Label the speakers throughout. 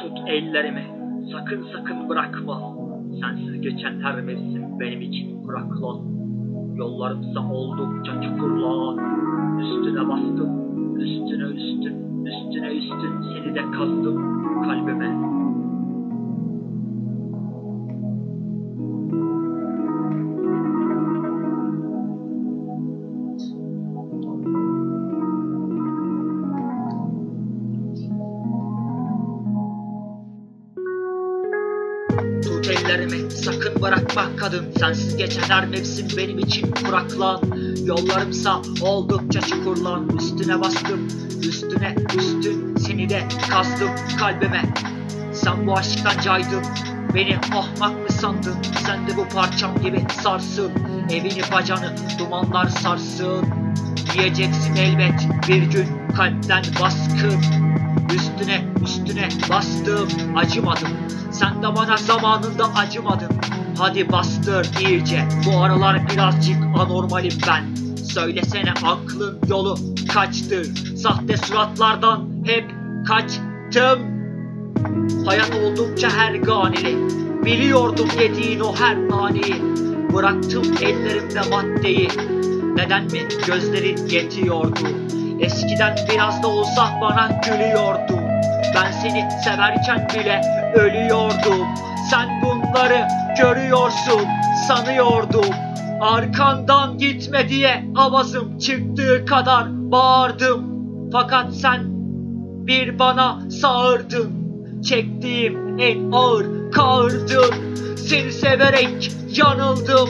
Speaker 1: Tut ellerimi, sakın sakın bırakma. Sensiz geçen her mevsim benim için kuraklan. Yollarımsa oldukça çukurlar. Üstüne bastım, üstüne üstün, üstüne üstün seni de kazdım kalbime. Ellerimi sakın bırakma kadın. Sensiz geçen her mevsim benim için kuraklan Yollarımsa oldukça çukurlan. Üstüne bastım üstüne üstün. Seni de kazdım kalbime. Sen bu aşktan caydın. Beni ahmak mı sandın? Sen de bu parçam gibi sarsın. Evini bacanı dumanlar sarsın. Diyeceksin elbet. Bir gün kalpten baskın. Üstüne üstüne bastım acımadım. Sen de bana zamanında acımadın. Hadi bastır iyice. Bu aralar birazcık anormalim ben. Söylesene aklın yolu kaçtır? Sahte suratlardan hep kaçtım. Hayat oldukça her ganili Biliyordum dediğin o her maniyi. Bıraktım ellerimde maddeyi. Neden mi? Gözlerin yetiyordu. Eskiden biraz da olsa bana gülüyordu Ben seni severken bile ölüyordum. Sen bunları görüyorsun sanıyordum. Arkandan gitme diye avazım çıktığı kadar bağırdım. Fakat sen bir bana sağırdın. Çektiğim en ağır kağırdın Seni severek yanıldım.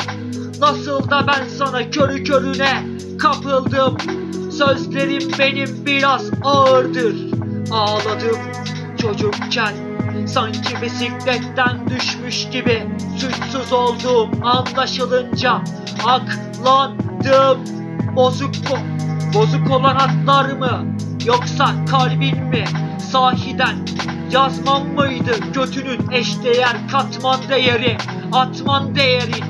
Speaker 1: Nasıl da ben sana körü körüne kapıldım. Sözlerim benim biraz ağırdır Ağladım çocukken Sanki bisikletten düşmüş gibi Suçsuz olduğum anlaşılınca Aklandım Bozuk mu? Bozuk olan hatlar mı? Yoksa kalbin mi? Sahiden yazmam mıydı götünün eşdeğer katman değeri Atman değeri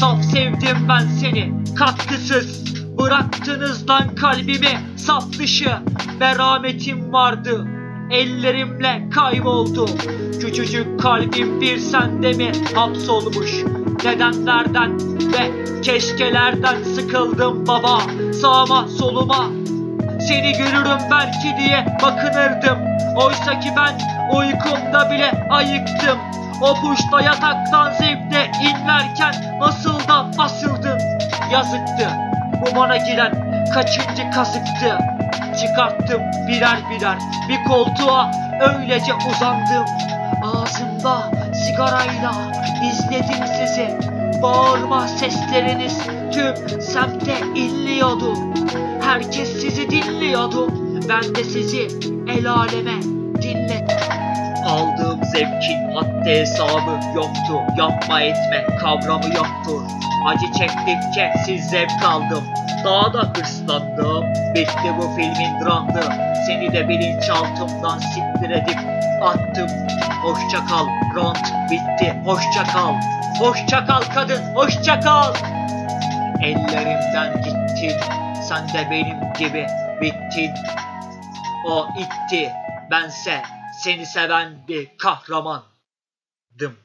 Speaker 1: Saf sevdim ben seni katkısız Bıraktınız lan kalbimi saf dışı. Merhametim vardı Ellerimle kayboldu. Küçücük kalbim bir sende mi hapsolmuş? Nedenlerden ve keşkelerden sıkıldım baba? Sağıma soluma Seni görürüm belki diye bakınırdım. Oysa ki ben uykumda bile ayıktım. O puşta yataktan zevkle inlerken nasıl da basıldım Yazıktı bu bana giren kaçıncı kazıktı? Çıkarttım birer birer bir koltuğa. Öylece uzandım. Ağzımda sigarayla izledim sizi. Bağırma sesleriniz tüm semte inliyordu. Herkes sizi dinliyordu. Ben de sizi el aleme dinlettim Aldığım zevkin haddi hesabı yoktu. Yapma etme kavramı yoktur Acı çektikçe siz zevk aldım. Daha da hırslandım. Bitti bu filmin dramdı Seni de bilinçaltımdan siktir edip attım. Hoşça kal rant bitti. Hoşça kal. Hoşça kal kadın hoşça kal. Ellerimden gittin. Sen de benim gibi bittin. O itti. Bense seni seven bir kahramandım. Dım.